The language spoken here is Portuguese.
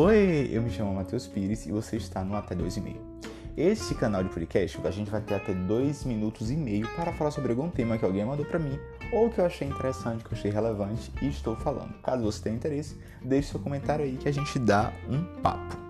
Oi, eu me chamo Matheus Pires e você está no Até 2,5. Este canal de podcast a gente vai ter até 2 minutos e meio para falar sobre algum tema que alguém mandou para mim ou que eu achei interessante, que eu achei relevante e estou falando. Caso você tenha interesse, deixe seu comentário aí que a gente dá um papo.